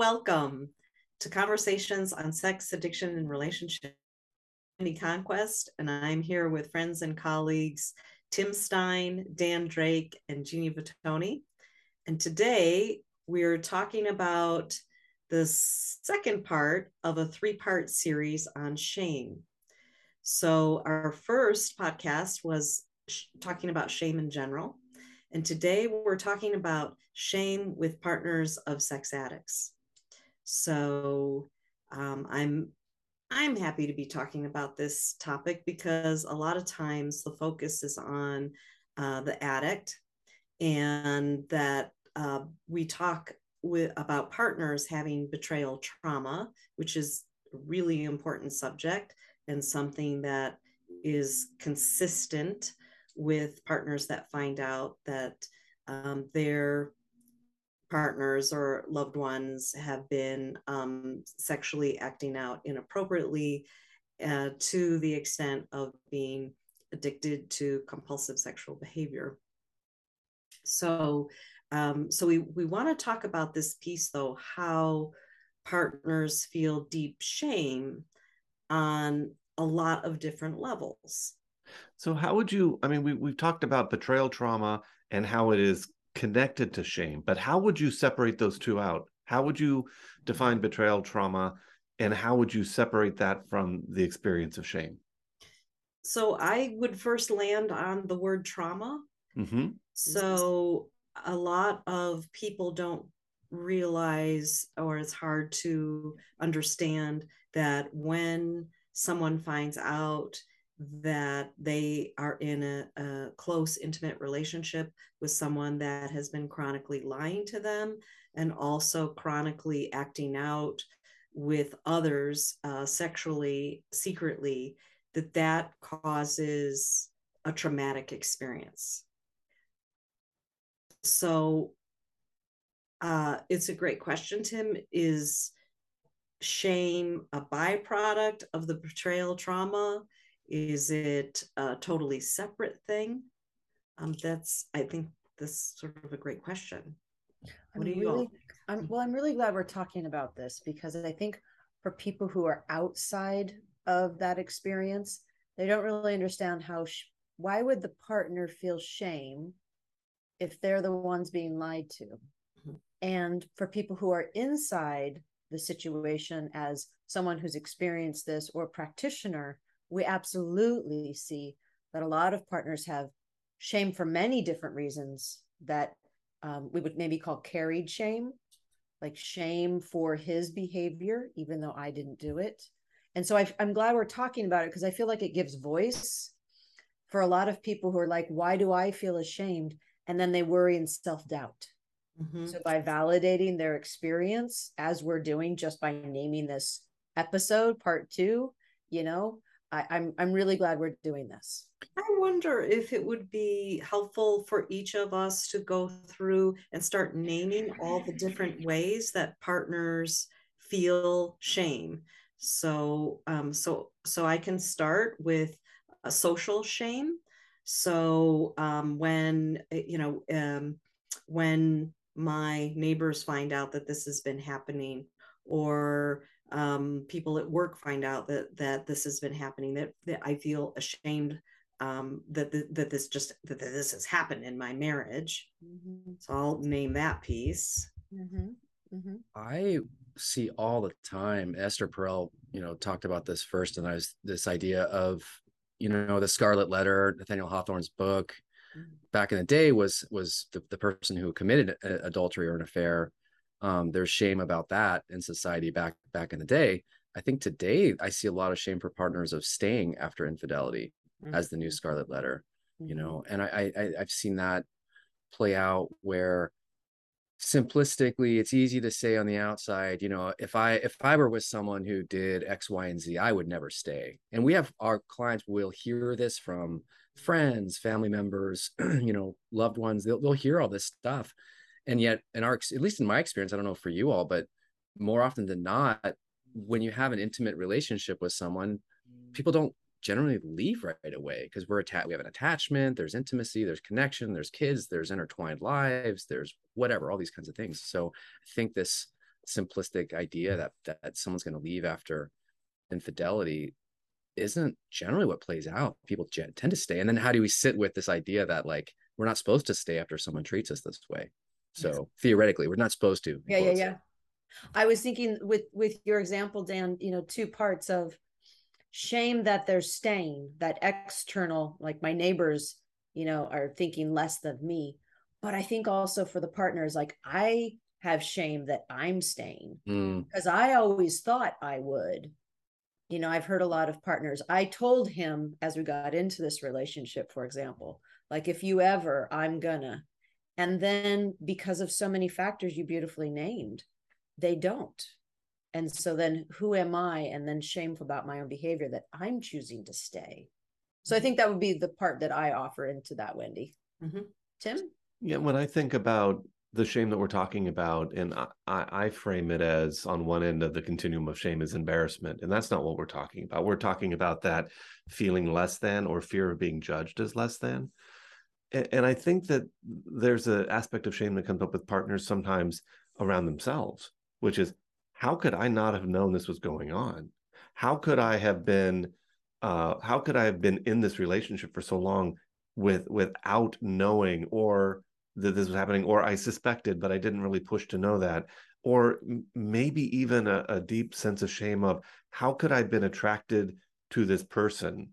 welcome to Conversations on Sex, Addiction, and Relationship. Wendy Conquest, and I'm here with friends and colleagues Tim Stein, Dan Drake, and Jeannie Vitoni. And today we're talking about the second part of a three part series on shame. So, our first podcast was sh- talking about shame in general. And today we're talking about shame with partners of sex addicts. So um, I'm I'm happy to be talking about this topic because a lot of times the focus is on uh, the addict, and that uh, we talk with about partners having betrayal trauma, which is a really important subject and something that is consistent with partners that find out that um, their partners or loved ones have been um, sexually acting out inappropriately uh, to the extent of being addicted to compulsive sexual behavior. So, um, so we, we want to talk about this piece though, how partners feel deep shame on a lot of different levels. So, how would you? I mean, we, we've talked about betrayal trauma and how it is connected to shame, but how would you separate those two out? How would you define betrayal trauma and how would you separate that from the experience of shame? So, I would first land on the word trauma. Mm-hmm. So, a lot of people don't realize, or it's hard to understand that when someone finds out that they are in a, a, close, intimate relationship with someone that has been chronically lying to them and also chronically acting out with others uh, sexually, secretly, that that causes a traumatic experience. So uh, it's a great question, Tim. Is shame a byproduct of the betrayal trauma? Is it a totally separate thing? Um, that's, I think, this sort of a great question. What I'm do you really, all? I'm, well, I'm really glad we're talking about this because I think for people who are outside of that experience, they don't really understand how. Sh- why would the partner feel shame if they're the ones being lied to? Mm-hmm. And for people who are inside the situation as someone who's experienced this or practitioner, we absolutely see that a lot of partners have shame for many different reasons that um, we would maybe call carried shame, like shame for his behavior, even though I didn't do it. And so I, I'm glad we're talking about it because I feel like it gives voice for a lot of people who are like, why do I feel ashamed? And then they worry and self doubt. Mm-hmm. So by validating their experience, as we're doing just by naming this episode, part two, you know, I, I'm I'm really glad we're doing this. I wonder if it would be helpful for each of us to go through and start naming all the different ways that partners feel shame. So um, so so I can start with a social shame. So um, when you know um, when my neighbors find out that this has been happening or um, people at work find out that that this has been happening that, that i feel ashamed um, that, that that this just that this has happened in my marriage mm-hmm. so i'll name that piece mm-hmm. Mm-hmm. i see all the time esther perel you know talked about this first and i was this idea of you know the scarlet letter nathaniel hawthorne's book mm-hmm. back in the day was was the, the person who committed adultery or an affair um, there's shame about that in society back back in the day i think today i see a lot of shame for partners of staying after infidelity mm-hmm. as the new scarlet letter mm-hmm. you know and I, I i've seen that play out where simplistically it's easy to say on the outside you know if i if i were with someone who did x y and z i would never stay and we have our clients will hear this from friends family members you know loved ones they'll, they'll hear all this stuff and yet in our at least in my experience i don't know for you all but more often than not when you have an intimate relationship with someone people don't generally leave right away because we're attached we have an attachment there's intimacy there's connection there's kids there's intertwined lives there's whatever all these kinds of things so i think this simplistic idea that that someone's going to leave after infidelity isn't generally what plays out. People tend to stay. And then how do we sit with this idea that like we're not supposed to stay after someone treats us this way? So theoretically, we're not supposed to. Yeah, yeah, yeah. I was thinking with with your example, Dan. You know, two parts of shame that they're staying, that external, like my neighbors, you know, are thinking less of me. But I think also for the partners, like I have shame that I'm staying Mm. because I always thought I would. You know, I've heard a lot of partners. I told him as we got into this relationship, for example, like if you ever, I'm gonna. And then because of so many factors you beautifully named, they don't. And so then who am I? And then shameful about my own behavior that I'm choosing to stay. So I think that would be the part that I offer into that, Wendy. Mhm. Tim? Yeah, when I think about the shame that we're talking about, and I, I frame it as on one end of the continuum of shame is embarrassment, and that's not what we're talking about. We're talking about that feeling less than or fear of being judged as less than. And, I think that there's an aspect of shame that comes up with partners sometimes around themselves, which is how could I not have known this was going on? How could I have been? Uh, how could I have been in this relationship for so long with without knowing or that this was happening or i suspected but i didn't really push to know that or maybe even a, a deep sense of shame of how could i have been attracted to this person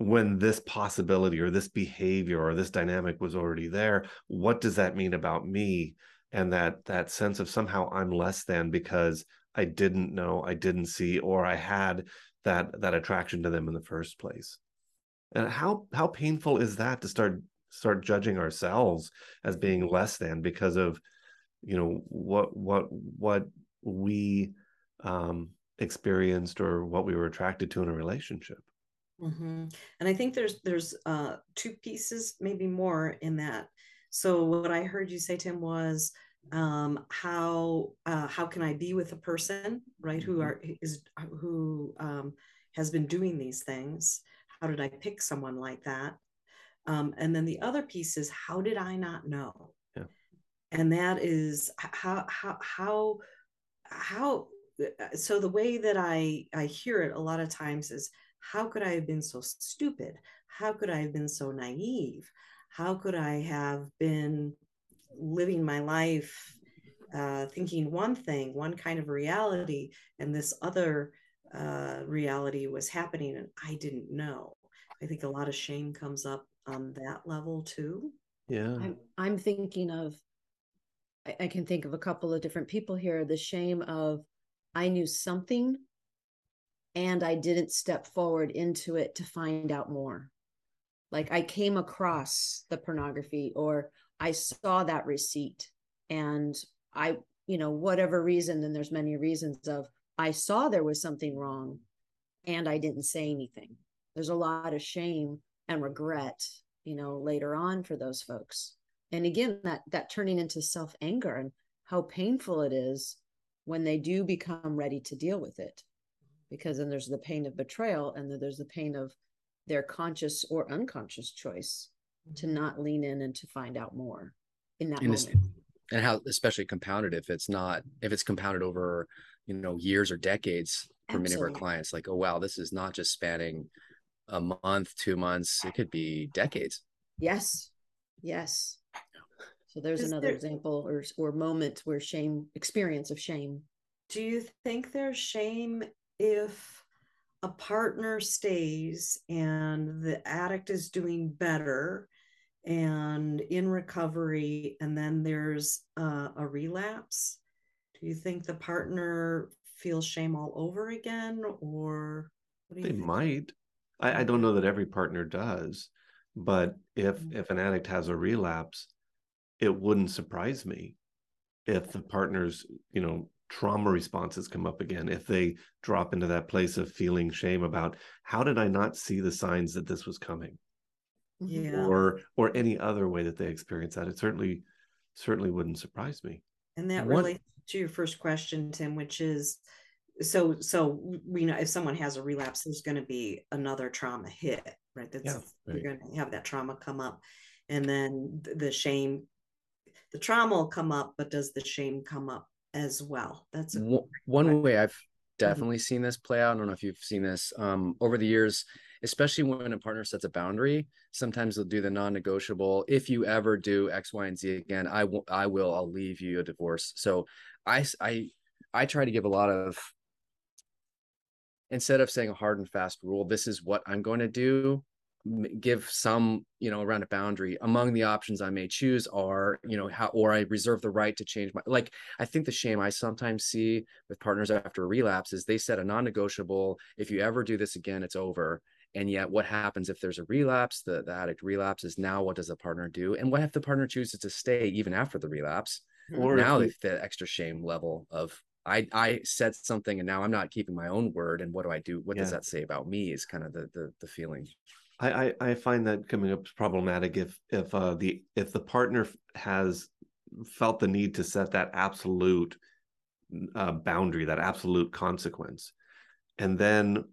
when this possibility or this behavior or this dynamic was already there what does that mean about me? And that that sense of somehow i'm less than because i didn't know i didn't see or i had that that attraction to them in the first place. And how how painful is that to start start judging ourselves as being less than because of you know what what what we um experienced or what we were attracted to in a relationship hmm And I think there's there's uh, two pieces, maybe more in that. So what I heard you say, Tim, was um, how uh, how can I be with a person, right, who Mhm. are is who um, has been doing these things? How did I pick someone like that? Um, and then the other piece is how did I not know? Yeah. And that is how how how how. uh, So the way that I I hear it a lot of times is how could I have been so stupid? How could I have been so naive? How could I have been living my life uh, thinking one thing, one kind of reality, and this other uh, reality was happening and I didn't know? I think a lot of shame comes up on that level too. yeah I'm I'm thinking of I, I can think of a couple of different people here. The shame of I knew something and I didn't step forward into it to find out more. Like I came across the pornography or I saw that receipt and I, you know, whatever reason, and there's many reasons of I saw there was something wrong and I didn't say anything. There's a lot of shame and regret, you know, later on for those folks. And again, that that turning into self anger and how painful it is when they do become ready to deal with it. Because then there's the pain of betrayal and then there's the pain of their conscious or unconscious choice to mm-hmm. not lean in and to find out more in that And it's- moment. and how especially compounded if it's not if it's compounded over you know years or decades for many of our clients like oh wow this is not just spanning a month two months it could be decades Yes. Yes. So there's Is another there- example or or moment where shame experience of shame. Do you think there's shame if a partner stays and the addict is doing better and in recovery, and then there's uh, a relapse? Do you think the partner feels shame all over again, or what do they think? might I, I don't know that every partner does but if Mhm. if an addict has a relapse it wouldn't surprise me if the partner's you know trauma responses come up again if they drop into that place of feeling shame about how did i not see the signs that this was coming. Yeah. or or any other way that they experience that it certainly certainly wouldn't surprise me And that One- relates to your first question, Tim, which is so so we know if someone has a relapse, there's going to be another trauma hit, right? That's Yeah, you're going to have that trauma come up, and then the shame, the trauma will come up, but does the shame come up as well. That's one way I've mm-hmm. definitely mm-hmm. seen this play out. I don't know if you've seen this um, over the years, especially when a partner sets a boundary. Sometimes they'll do the non-negotiable. If you ever do X, Y, and Z again, I will. I will. I'll leave you a divorce. So I, I, I try to give a lot of instead of saying a hard and fast rule. This is what I'm going to do give some you know around a boundary among the options i may choose are you know how or i reserve the right to change my like i think the shame i sometimes see with partners after a relapse is they set a non-negotiable if you ever do this again it's over and yet what happens if there's a relapse the, the addict relapses now what does the partner do and what if the partner chooses to stay even after the relapse or now if the extra shame level of I I said something and now I'm not keeping my own word and what do I do? What yeah. does that say about me? Is kind of the the, the feeling. I, I, I find that coming up problematic if if uh, the if the partner has felt the need to set that absolute uh, boundary, that absolute consequence, and then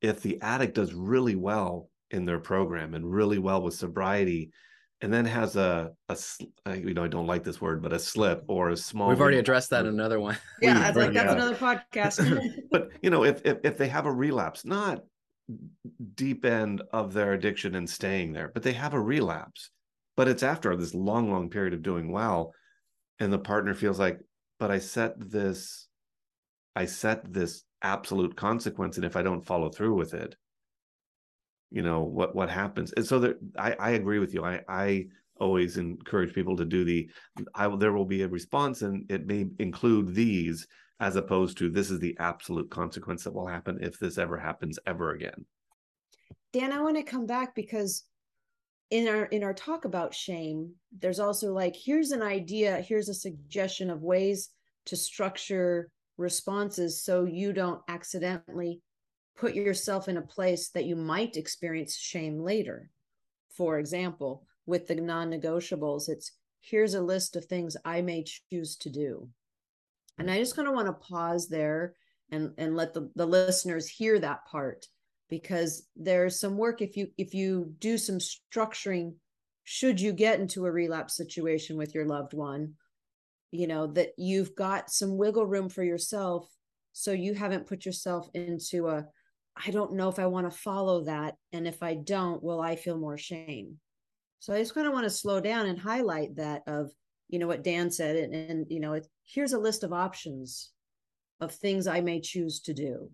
if the addict does really well in their program and really well with sobriety, and then has a a you know I don't like this word, but a slip or a small. We've already addressed that in another one. Yeah, I like that's yeah. another podcast. but you know, if, if if they have a relapse, not deep end of their addiction and staying there, but they have a relapse. But it's after this long, long period of doing well. And the partner feels like, but I set this, I set this absolute consequence. And if I don't follow through with it, you know, what what happens? And so there I, I agree with you. I I always encourage people to do the I there will be a response and it may include these as opposed to this is the absolute consequence that will happen if this ever happens ever again. Dan, I want to come back because in our in our talk about shame, there's also like here's an idea, here's a suggestion of ways to structure responses so you don't accidentally put yourself in a place that you might experience shame later. For example, with the non-negotiables, it's here's a list of things I may choose to do and I just kind of want to pause there and and let the, the listeners hear that part because there's some work if you if you do some structuring should you get into a relapse situation with your loved one you know that you've got some wiggle room for yourself so you haven't put yourself into a i don't know if i want to follow that and if i don't will i feel more shame? So i just kind of want to slow down and highlight that of you know what dan said and, and you know it, here's a list of options of things i may choose to do.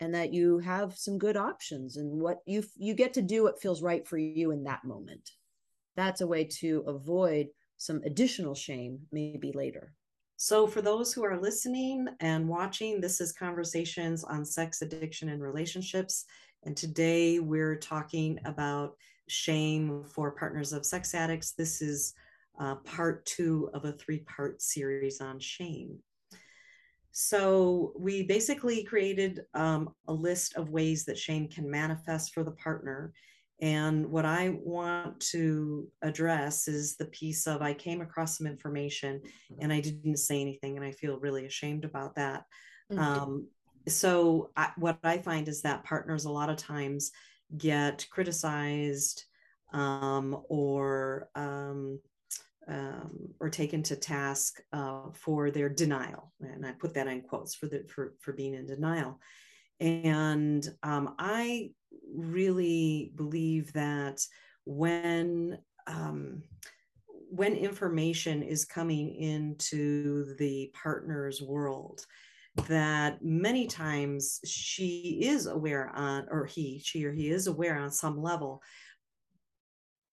And that you have some good options and what you you get to do what feels right for you in that moment. That's a way to avoid some additional shame maybe later. So for those who are listening and watching this is conversations on sex addiction and relationships. And today we're talking about shame for partners of sex addicts. This is uh, part two of a three part series on shame. So, we basically created um, a list of ways that shame can manifest for the partner. And what I want to address is the piece of I came across some information and I didn't say anything, and I feel really ashamed about that. Mm-hmm. Um, so, I, what I find is that partners a lot of times get criticized um, or um, um, or taken to task uh, for their denial, and I put that in quotes for the for for being in denial. And um, I really believe that when um, when information is coming into the partner's world, that many times she is aware on, or he, she or he is aware on some level,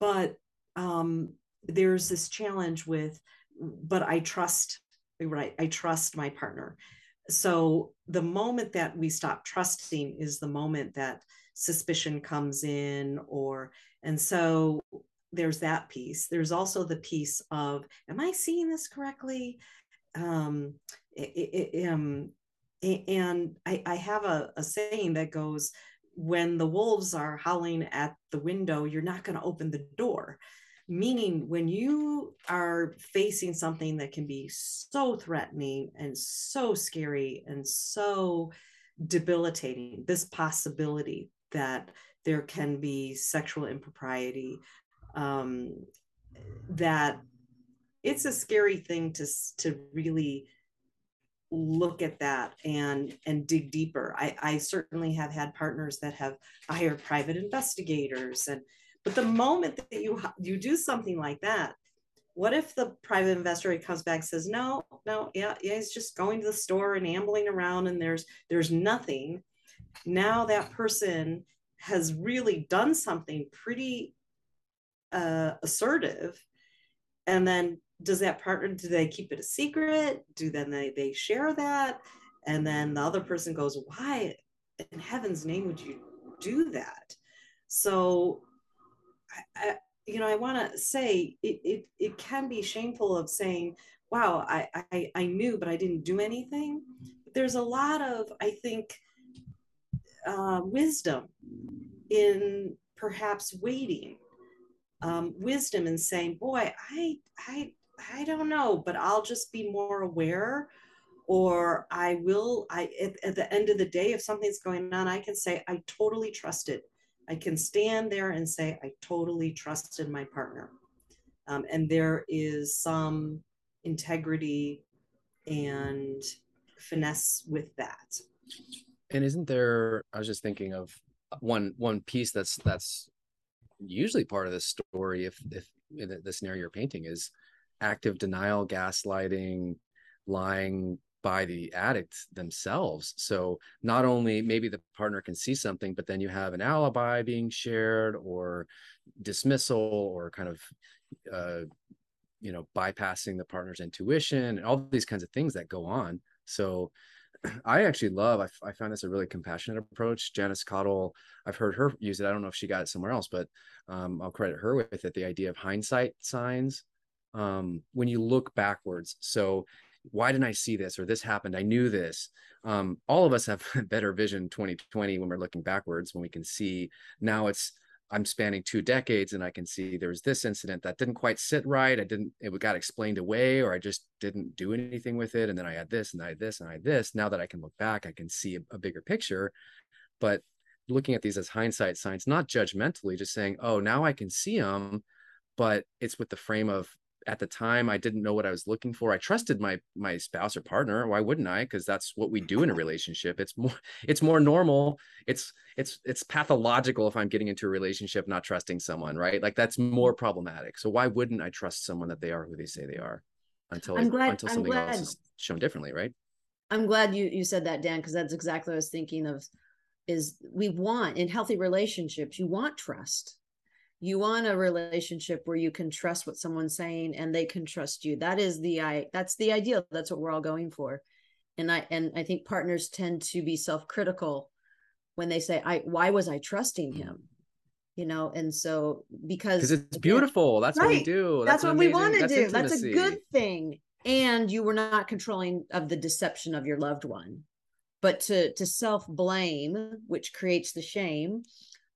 but um, there's this challenge with but i trust right i trust my partner. So the moment that we stop trusting is the moment that suspicion comes in or and so there's that piece. There's also the piece of am i seeing this correctly? Um, it, it, um and I, I have a, a saying that goes when the wolves are howling at the window you're not going to open the door meaning when you are facing something that can be so threatening and so scary and so debilitating this possibility that there can be sexual impropriety um, that it's a scary thing to to really look at that and and dig deeper. I i certainly have had partners that have hired private investigators and but the moment that you you do something like that what if the private investor comes back says no no yeah yeah he's just going to the store and ambling around and there's there's nothing. Now that person has really done something pretty uh, assertive. And then does that partner do they keep it a secret? Do then they they share that? And then the other person goes why in heaven's name would you do that? So I, you know i want to say it, it it can be shameful of saying wow I, I i knew but i didn't do anything but there's a lot of i think uh, wisdom in perhaps waiting um, wisdom in saying boy i i I don't know, but I'll just be more aware or I will I at, at, the end of the day if something's going on I can say I totally trusted. I can stand there and say I totally trusted my partner. Um, and there is some integrity and finesse with that. And isn't there I was just thinking of one one piece that's that's usually part of the story if if the scenario you're painting is active denial, gaslighting, lying by the addict themselves. So not only maybe the partner can see something, but then you have an alibi being shared or dismissal or kind of uh, you know bypassing the partner's intuition and all these kinds of things that go on. So I actually love. I, I find this a really compassionate approach. Janice Caudill, I've heard her use it. I don't know if she got it somewhere else, but um, I'll credit her with it. The idea of hindsight signs um, when you look backwards. So why didn't I see this or this happened? I knew this. Um, all of us have better vision 2020 when we're looking backwards, when we can see now it's I'm spanning two decades and I can see there's this incident that didn't quite sit right. I didn't, it got explained away, or I just didn't do anything with it. And then I had this and I had this and I had this. Now that I can look back, I can see a, a bigger picture. But looking at these as hindsight signs, not judgmentally, just saying, oh, now I can see them, but it's with the frame of at the time i didn't know what i was looking for. I trusted my my spouse or partner. Why wouldn't i? Because that's what we do in a relationship. It's more it's more normal. It's it's it's pathological if i'm getting into a relationship not trusting someone right? Like that's more mm-hmm. problematic. So why wouldn't i trust someone that they are who they say they are until I'm glad, until something else is shown differently right? I'm glad you you said that dan because that's exactly what i was thinking of is we want in healthy relationships you want trust you want a relationship where you can trust what someone's saying and they can trust you. That is the i that's the ideal. That's what we're all going for. And i and i think partners tend to be self-critical when they say i why was i trusting mm. him? You know and so because it's beautiful. That's right. what we do. That's, that's what amazing, we want to do. Intimacy. that's a good thing. And you were not controlling of the deception of your loved one. But to to self blame which creates the shame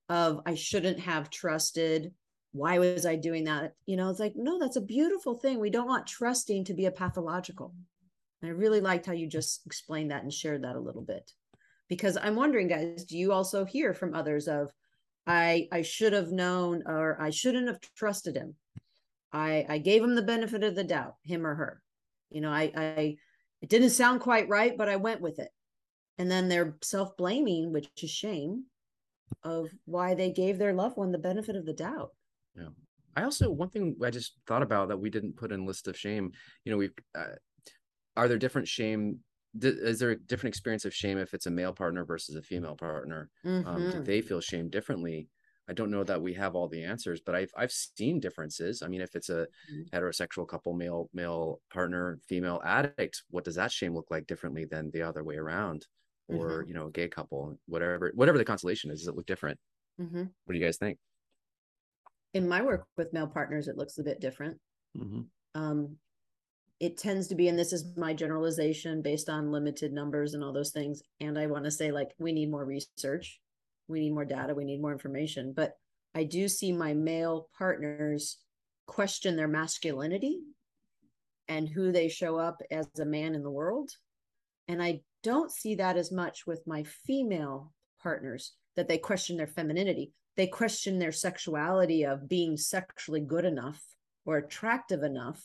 of I shouldn't have trusted. Why was I doing that? You know, it's like, no, that's a beautiful thing. We don't want trusting to be a pathological. And I really liked how you just explained that and shared that a little bit. Because I'm wondering, guys, do you also hear from others of I I should have known or I shouldn't have trusted him. I I gave him the benefit of the doubt, him or her. You know, I I it didn't sound quite right, but I went with it. And then they're self-blaming, which is shame of why they gave their loved one the benefit of the doubt. Yeah. I also one thing I just thought about that we didn't put in list of shame. You know, we uh, are there different shame. Is there a different experience of shame if it's a male partner versus a female partner? Mm-hmm. Um, do mm-hmm. they feel shame differently? I don't know that we have all the answers, but I've I've seen differences. I mean, if it's a mm-hmm. heterosexual couple, male male partner, female addict, what does that shame look like differently than the other way around? Or mm-hmm. you know a gay couple whatever whatever the constellation is does it look different mm-hmm. what do you guys think in my work with male partners it looks a bit different mm-hmm. um, it tends to be and this is my generalization based on limited numbers and all those things and i want to say like we need more research we need more data we need more information but i do see my male partners question their masculinity and who they show up as a man in the world and i don't see that as much with my female partners that they question their femininity. They question their sexuality of being sexually good enough or attractive enough.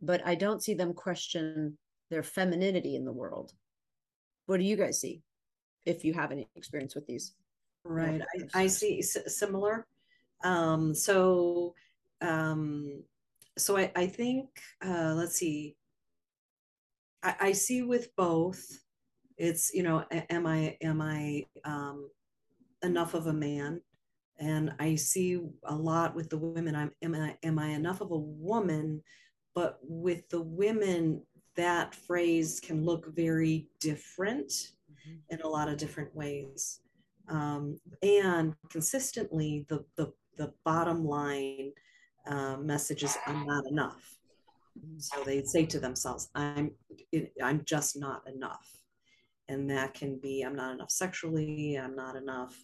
But I don't see them question their femininity in the world. What do you guys see if you have any experience with these? Right. I, I see similar. Um, so, um, so I, I think, uh, let's see, I, I see with both, it's, you know, am I, am I, um, enough of a man? And I see a lot with the women. I'm, am I, am I enough of a woman? But with the women, that phrase can look very different mm-hmm. in a lot of different ways. Um, and consistently, the, the, the bottom line uh, message is I'm not enough. So they say to themselves, I'm, I'm just not enough. And that can be, I'm not enough sexually, I'm not enough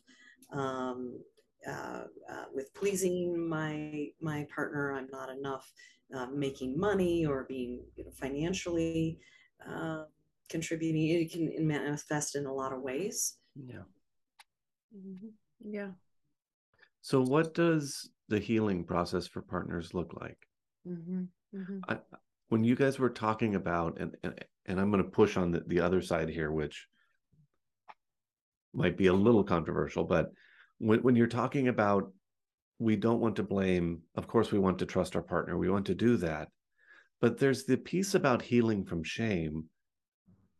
um, uh, uh, with pleasing my, my partner, I'm not enough uh, making money or being you know, financially uh, contributing. It can manifest in a lot of ways. Yeah. Mm-hmm. Yeah. So, what does the healing process for partners look like? Mm-hmm. Mm-hmm. I, when you guys were talking about, and and, and I'm going to push on the, the other side here, which might be a little controversial, but when, when you're talking about we don't want to blame. Of course, we want to trust our partner. We want to do that. But there's the piece about healing from shame,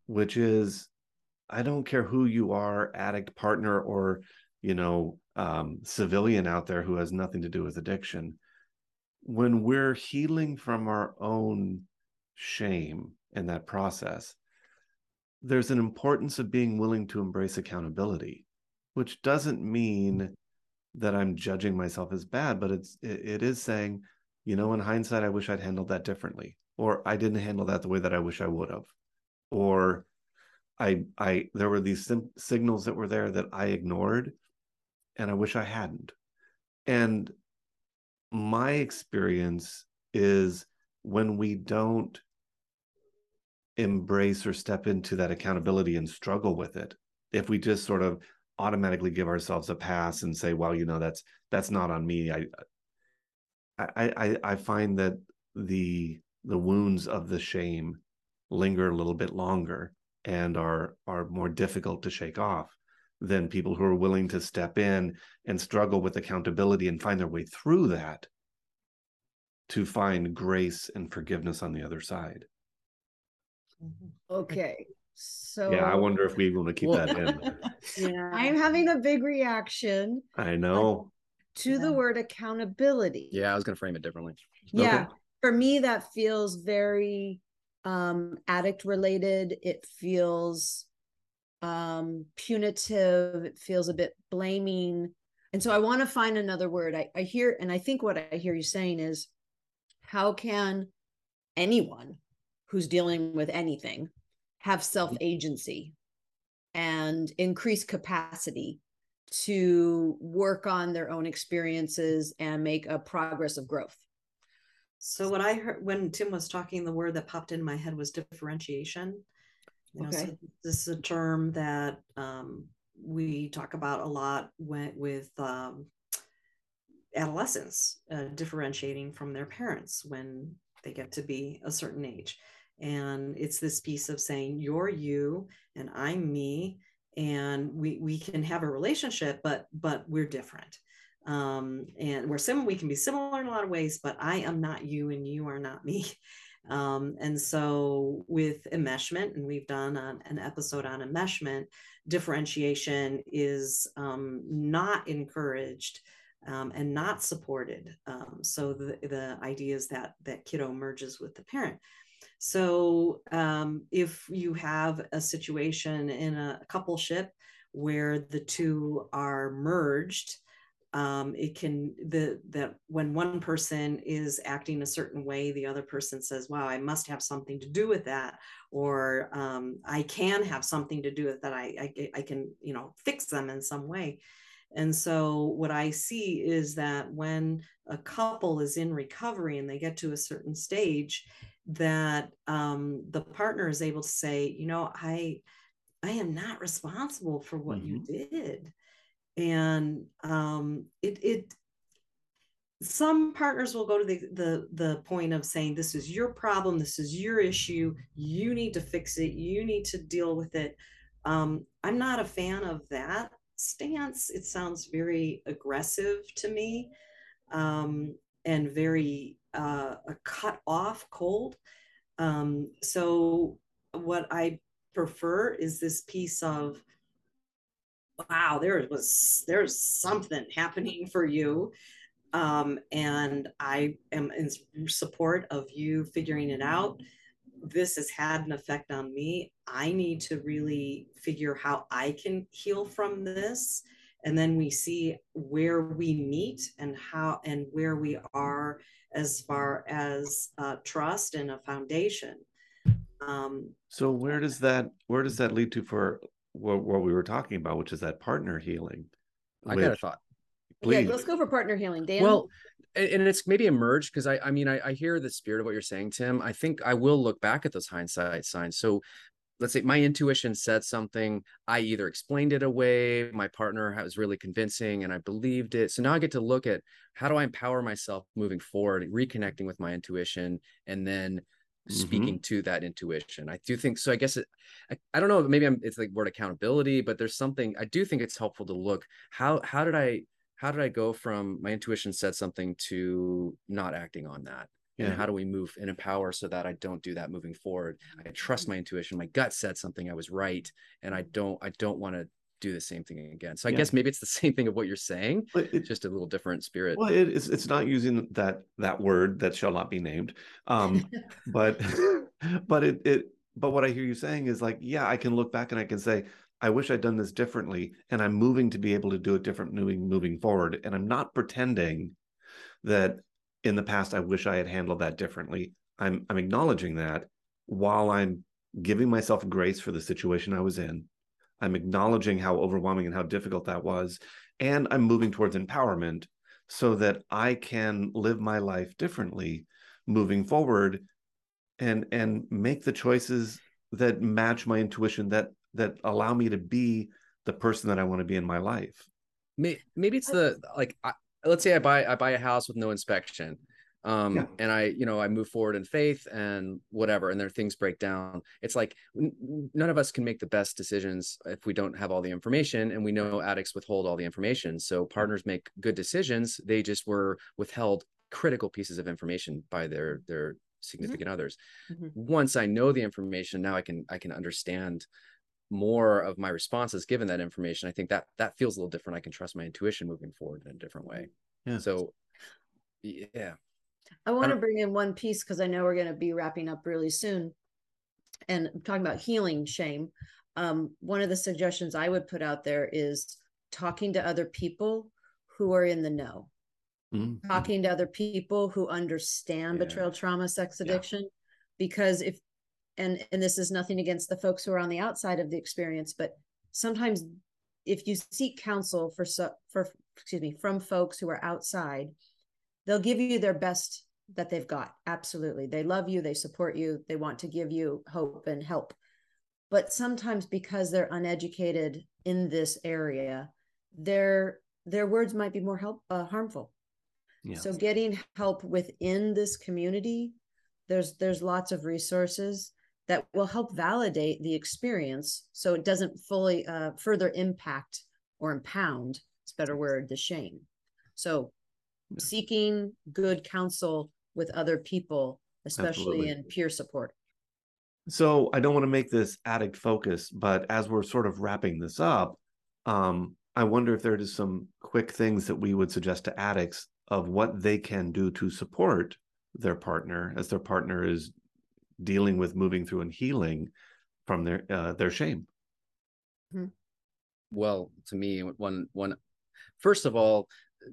which is I don't care who you are, addict, partner, or, you know, um, civilian out there who has nothing to do with addiction. When we're healing from our own shame in that process, there's an importance of being willing to embrace accountability, which doesn't mean that I'm judging myself as bad, but it's it, it is saying, you know, in hindsight, I wish I'd handled that differently, or I didn't handle that the way that I wish I would have, or I I there were these sim- signals that were there that I ignored, and I wish I hadn't. And my experience is when we don't embrace or step into that accountability and struggle with it, if we just sort of automatically give ourselves a pass and say, well, you know, that's that's not on me. I I I, I find that the the wounds of the shame linger a little bit longer and are are more difficult to shake off than people who are willing to step in and struggle with accountability and find their way through that to find grace and forgiveness on the other side. Okay. So yeah, I wonder if we want to keep well, that in. yeah. I'm having a big reaction. I know. To yeah. the word accountability. Yeah, I was going to frame it differently. Yeah. Okay. For me, that feels very um addict related. It feels um punitive. It feels a bit blaming. And so I want to find another word. I, I hear, and I think what I hear you saying is how can anyone who's dealing with anything have self agency and increase capacity to work on their own experiences and make a progress of growth. So what I heard when Tim was talking, the word that popped in my head was differentiation. You know, okay. so this is a term that um, we talk about a lot when, with um, adolescents uh, differentiating from their parents when they get to be a certain age. And it's this piece of saying you're you and i'm me and we we can have a relationship but but we're different. Um and we're similar we can be similar in a lot of ways but i am not you and you are not me um and so with enmeshment and we've done an, an episode on enmeshment differentiation is um not encouraged um, and not supported um, so the, the idea is that that kiddo merges with the parent. So um, if you have a situation in a coupleship where the two are merged, um, it can the that when one person is acting a certain way, the other person says, "Wow, I must have something to do with that," or um, "I can have something to do with that. I, I I can you know fix them in some way." And so, what I see is that when a couple is in recovery and they get to a certain stage, that um, the partner is able to say, you know, I I am not responsible for what mm-hmm. you did, and um, it it some partners will go to the, the the point of saying this is your problem. This is your issue. You need to fix it. You need to deal with it. Um, i'm not a fan of that stance. It sounds very aggressive to me um, and very uh, cut off cold. Um, so what i prefer is this piece of wow there was there's something happening for you um, and I am in support of you figuring it out. This has had an effect on me. I need to really figure how I can heal from this. And then we see where we meet and how and where we are as far as uh, trust and a foundation. Um, so where does that where does that lead to for what, what we were talking about, which is that partner healing? I got a thought. Please. Yeah, let's go for partner healing, Dan. Well, and it's maybe emerged because I, I mean, I, I hear the spirit of what you're saying, Tim. I think I will look back at those hindsight signs. So let's say my intuition said something i either explained it away my partner was really convincing and i believed it so now i get to look at how do i empower myself moving forward reconnecting with my intuition and then mm-hmm. speaking to that intuition i do think so i guess it, I, I don't know maybe I'm, it's like word accountability but there's something i do think it's helpful to look how how did i how did I go from my intuition said something to not acting on that? Yeah. And how do we move and empower so that I don't do that moving forward? I trust my intuition. My gut said something I was right, and I don't. I don't want to do the same thing again. So I yeah. guess maybe it's the same thing of what you're saying, but it, just a little different spirit. Well, it is. It's not using that that word that shall not be named. Um, but but it it but what I hear you saying is like, yeah, I can look back and I can say, I wish I'd done this differently, and I'm moving to be able to do it different moving moving forward. And I'm not pretending that in the past I wish I had handled that differently. I'm I'm acknowledging that while I'm giving myself grace for the situation I was in. I'm acknowledging how overwhelming and how difficult that was, and I'm moving towards empowerment so that I can live my life differently moving forward and and make the choices that match my intuition that that allow me to be the person that I want to be in my life. Maybe it's the like I, let's say I buy I buy a house with no inspection. Um yeah. and I you know I move forward in faith and whatever and there things break down. It's like n- none of us can make the best decisions if we don't have all the information and we know addicts withhold all the information. So partners make good decisions, they just were withheld critical pieces of information by their their significant mm-hmm. others. Mm-hmm. Once I know the information, now I can I can understand more of my responses given that information i think that that feels a little different i can trust my intuition moving forward in a different way yeah so yeah i want to bring in one piece because i know we're going to be wrapping up really soon and talking about healing shame um, one of the suggestions i would put out there is talking to other people who are in the know mm-hmm. talking to other people who understand yeah. betrayal trauma sex addiction yeah. because if and and this is nothing against the folks who are on the outside of the experience but sometimes if you seek counsel for so for excuse me from folks who are outside they'll give you their best that they've got absolutely they love you they support you they want to give you hope and help but sometimes because they're uneducated in this area their their words might be more help uh, harmful yeah. so getting help within this community there's there's lots of resources that will help validate the experience so it doesn't fully uh, further impact or impound it's better word the shame so. Seeking good counsel with other people especially Absolutely. in peer support so i don't want to make this addict focus but as we're sort of wrapping this up um, i wonder if there is some quick things that we would suggest to addicts of what they can do to support their partner as their partner is dealing with moving through and healing from their uh, their shame hmm. well to me one one first of all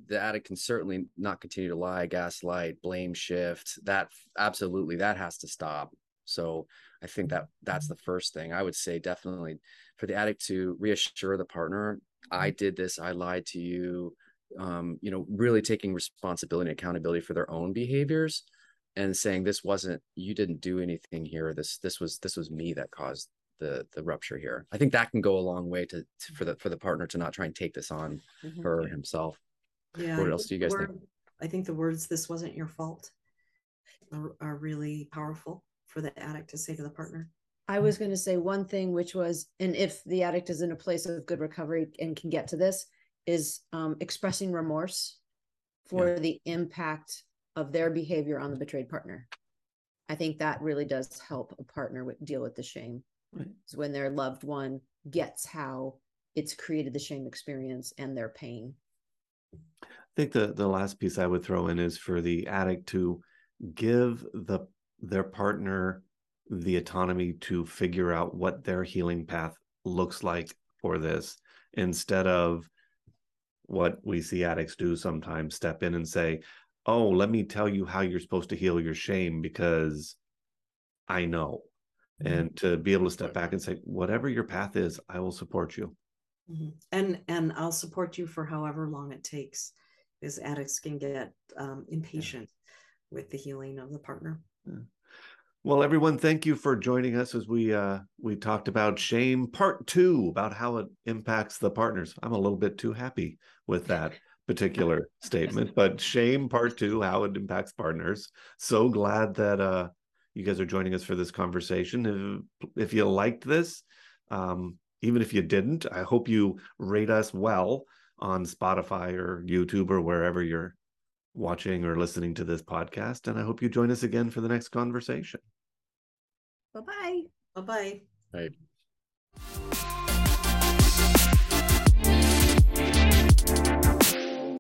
the addict can certainly not continue to lie gaslight blame shift that absolutely that has to stop. So i think that that's the first thing. I would say definitely for the addict to reassure the partner i did this i lied to you um, you know really taking responsibility and accountability for their own behaviors and saying this wasn't you didn't do anything here. This this was this was me that caused the the rupture here. I think that can go a long way to, to for the for the partner to not try and take this on mm-hmm. for himself yeah what else do you guys we're, think I think the words "this wasn't your fault" are, are really powerful for the addict to say to the partner. I was going to say one thing, which was, and if the addict is in a place of good recovery and can get to this, is um, expressing remorse for yeah. the impact of their behavior on the betrayed partner. I think that really does help a partner with, deal with the shame. Right. when their loved one gets how it's created the shame experience and their pain. I think the the last piece I would throw in is for the addict to give the their partner the autonomy to figure out what their healing path looks like for this instead of what we see addicts do sometimes step in and say oh let me tell you how you're supposed to heal your shame because i know mm-hmm. and to be able to step back and say whatever your path is i will support you mm-hmm. and and i'll support you for however long it takes because addicts can get um, impatient yeah. with the healing of the partner yeah. Well, everyone, thank you for joining us as we uh, we talked about shame part two about how it impacts the partners. I'm a little bit too happy with that particular statement, but shame part two, how it impacts partners. So glad that uh, you guys are joining us for this conversation. If, if you liked this, um, even if you didn't, I hope you rate us well on Spotify or YouTube or wherever you're watching or listening to this podcast. And I hope you join us again for the next conversation. Bye bye. Bye bye. Bye.